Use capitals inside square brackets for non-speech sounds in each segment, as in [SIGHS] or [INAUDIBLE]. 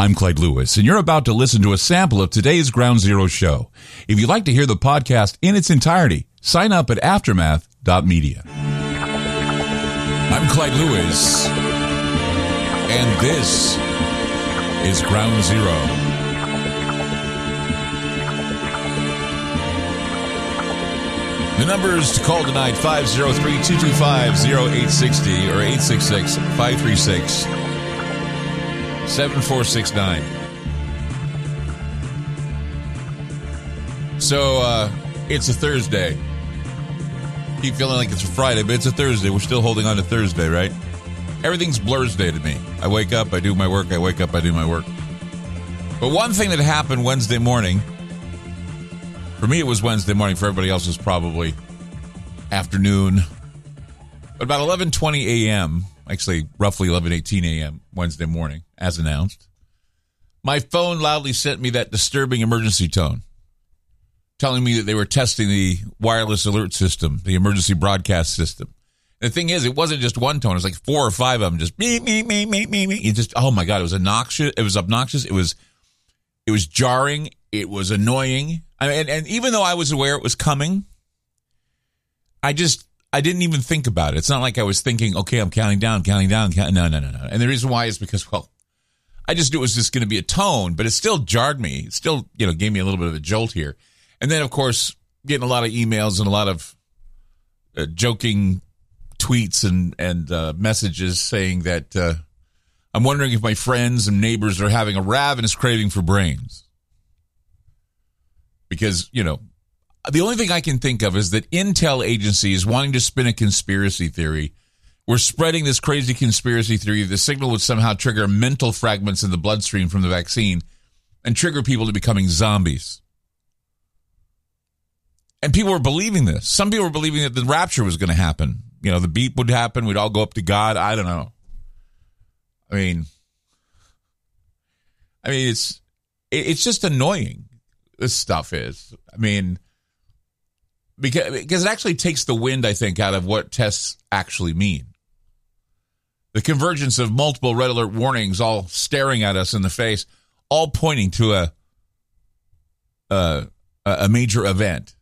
I'm Clyde Lewis, and you're about to listen to a sample of today's Ground Zero show. If you'd like to hear the podcast in its entirety, sign up at aftermath.media. I'm Clyde Lewis, and this is Ground Zero. The numbers to call tonight 503 225 0860 or 866 536 7469. So, uh, it's a Thursday. Keep feeling like it's a Friday, but it's a Thursday. We're still holding on to Thursday, right? Everything's Blur's Day to me. I wake up, I do my work, I wake up, I do my work. But one thing that happened Wednesday morning, for me it was Wednesday morning, for everybody else it was probably afternoon. But about 11:20 a.m., actually roughly 11:18 a.m. Wednesday morning, as announced, my phone loudly sent me that disturbing emergency tone, telling me that they were testing the wireless alert system, the emergency broadcast system. And the thing is, it wasn't just one tone; it was like four or five of them, just me, me, me, me, me, me. It just, oh my god, it was obnoxious. It was obnoxious. It was, it was jarring. It was annoying. I mean, and, and even though I was aware it was coming, I just I didn't even think about it. It's not like I was thinking, okay, I'm counting down, counting down. Count- no, no, no, no. And the reason why is because, well, I just knew it was just going to be a tone, but it still jarred me. It still, you know, gave me a little bit of a jolt here. And then, of course, getting a lot of emails and a lot of uh, joking tweets and and uh, messages saying that uh, I'm wondering if my friends and neighbors are having a ravenous craving for brains because you know the only thing I can think of is that intel agencies wanting to spin a conspiracy theory. We're spreading this crazy conspiracy theory. The signal would somehow trigger mental fragments in the bloodstream from the vaccine and trigger people to becoming zombies. And people were believing this. Some people were believing that the rapture was going to happen. You know, the beep would happen. We'd all go up to God. I don't know. I mean, I mean, it's it's just annoying. This stuff is. I mean, because because it actually takes the wind, I think, out of what tests actually mean. The convergence of multiple red alert warnings, all staring at us in the face, all pointing to a a, a major event.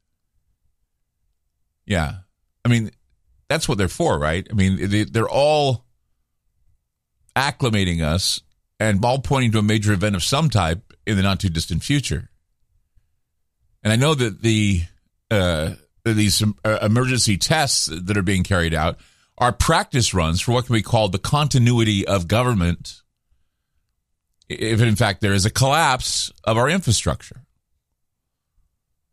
Yeah, I mean, that's what they're for, right? I mean, they're all acclimating us and all pointing to a major event of some type in the not too distant future. And I know that the uh, these uh, emergency tests that are being carried out are practice runs for what can be called the continuity of government if in fact there is a collapse of our infrastructure.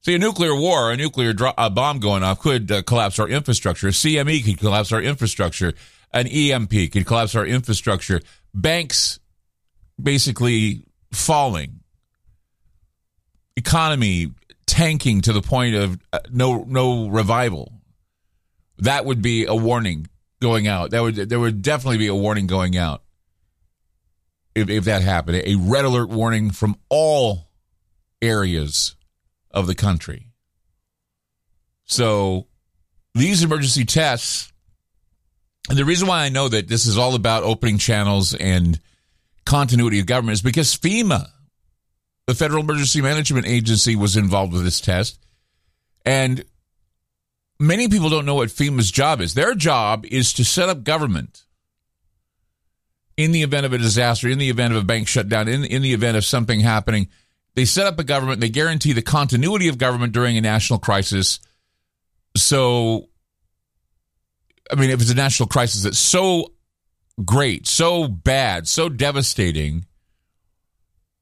See, a nuclear war, a nuclear dro- a bomb going off could uh, collapse our infrastructure. A CME could collapse our infrastructure. An EMP could collapse our infrastructure. Banks basically falling. Economy tanking to the point of uh, no no revival. That would be a warning going out. That would there would definitely be a warning going out if if that happened. A red alert warning from all areas of the country. So these emergency tests and the reason why I know that this is all about opening channels and continuity of government is because FEMA the Federal Emergency Management Agency was involved with this test. And many people don't know what FEMA's job is. Their job is to set up government in the event of a disaster, in the event of a bank shutdown, in, in the event of something happening. They set up a government, they guarantee the continuity of government during a national crisis. So, I mean, if it's a national crisis that's so great, so bad, so devastating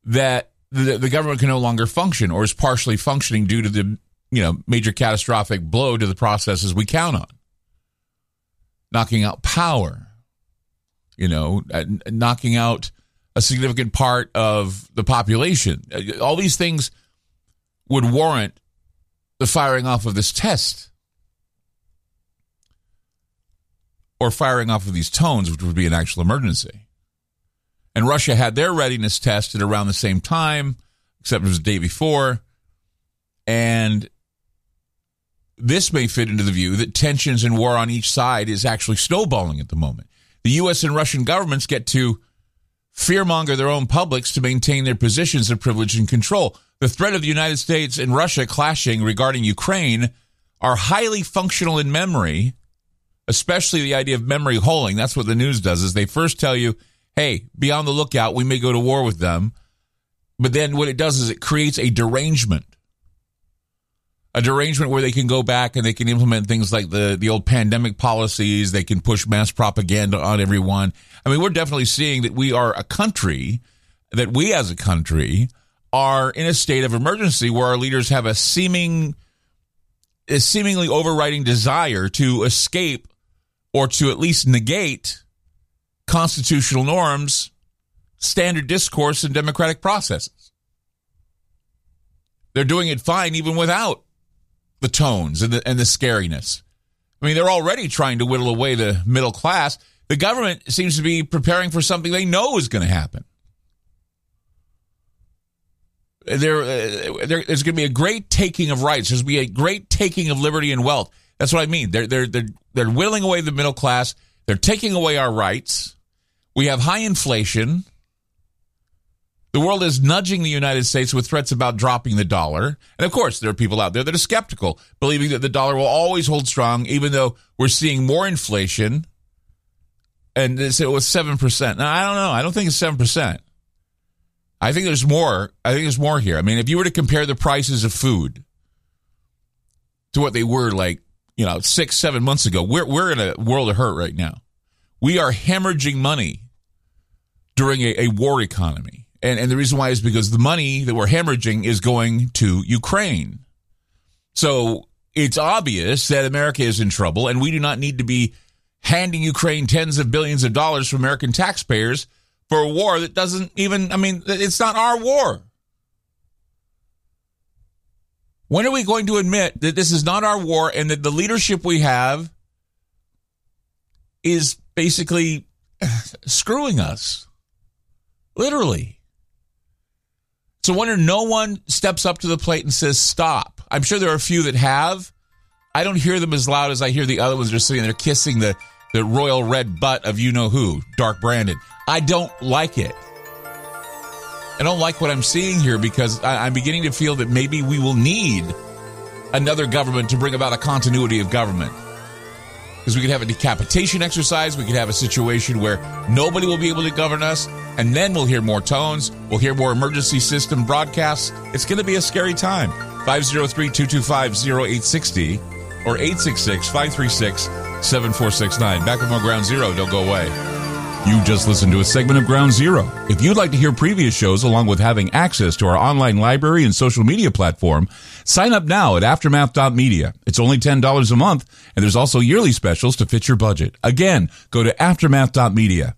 that the, the government can no longer function or is partially functioning due to the you know major catastrophic blow to the processes we count on. Knocking out power you know uh, knocking out a significant part of the population. Uh, all these things would warrant the firing off of this test. Or firing off of these tones which would be an actual emergency and Russia had their readiness tested around the same time, except it was the day before. And this may fit into the view that tensions and war on each side is actually snowballing at the moment. The U.S. and Russian governments get to fearmonger their own publics to maintain their positions of privilege and control. The threat of the United States and Russia clashing regarding Ukraine are highly functional in memory, especially the idea of memory holding. That's what the news does is they first tell you, hey, be on the lookout. We may go to war with them. But then what it does is it creates a derangement. A derangement where they can go back and they can implement things like the, the old pandemic policies. They can push mass propaganda on everyone. I mean, we're definitely seeing that we are a country, that we as a country are in a state of emergency where our leaders have a seeming, a seemingly overriding desire to escape or to at least negate constitutional norms standard discourse and democratic processes. They're doing it fine even without the tones and the, and the scariness. I mean, they're already trying to whittle away the middle class. The government seems to be preparing for something they know is going to happen. There, uh, there, there's going to be a great taking of rights. There's going to be a great taking of liberty and wealth. That's what I mean. They're, they're, they're, they're whittling away the middle class. They're taking away our rights. We have high inflation. The world is nudging the United States with threats about dropping the dollar. And of course, there are people out there that are skeptical, believing that the dollar will always hold strong, even though we're seeing more inflation. And they say it was 7%. Now, I don't know. I don't think it's 7%. I think there's more. I think there's more here. I mean, if you were to compare the prices of food to what they were like, you know, six, seven months ago, we're, we're in a world of hurt right now. We are hemorrhaging money during a, a war economy and, and the reason why is because the money that we're hemorrhaging is going to Ukraine. So it's obvious that America is in trouble, and we do not need to be handing Ukraine tens of billions of dollars from American taxpayers for a war that doesn't even, I mean, it's not our war. When are we going to admit that this is not our war and that the leadership we have is basically [SIGHS] screwing us? Literally. So wonder no one steps up to the plate and says stop. I'm sure there are a few that have. I don't hear them as loud as I hear the other ones that are sitting there kissing the, the royal red butt of you know who, Dark Brandon. I don't like it. I don't like what I'm seeing here because I, I'm beginning to feel that maybe we will need another government to bring about a continuity of government because we could have a decapitation exercise. We could have a situation where nobody will be able to govern us, and then we'll hear more tones. We'll hear more emergency system broadcasts. It's going to be a scary time. 503 225 0860 or 866 536 7469. Back with more Ground Zero. Don't go away. You just listened to a segment of Ground Zero. If you'd like to hear previous shows along with having access to our online library and social media platform, sign up now at aftermath.media. It's only $10 a month, and there's also yearly specials to fit your budget. Again, go to aftermath.media.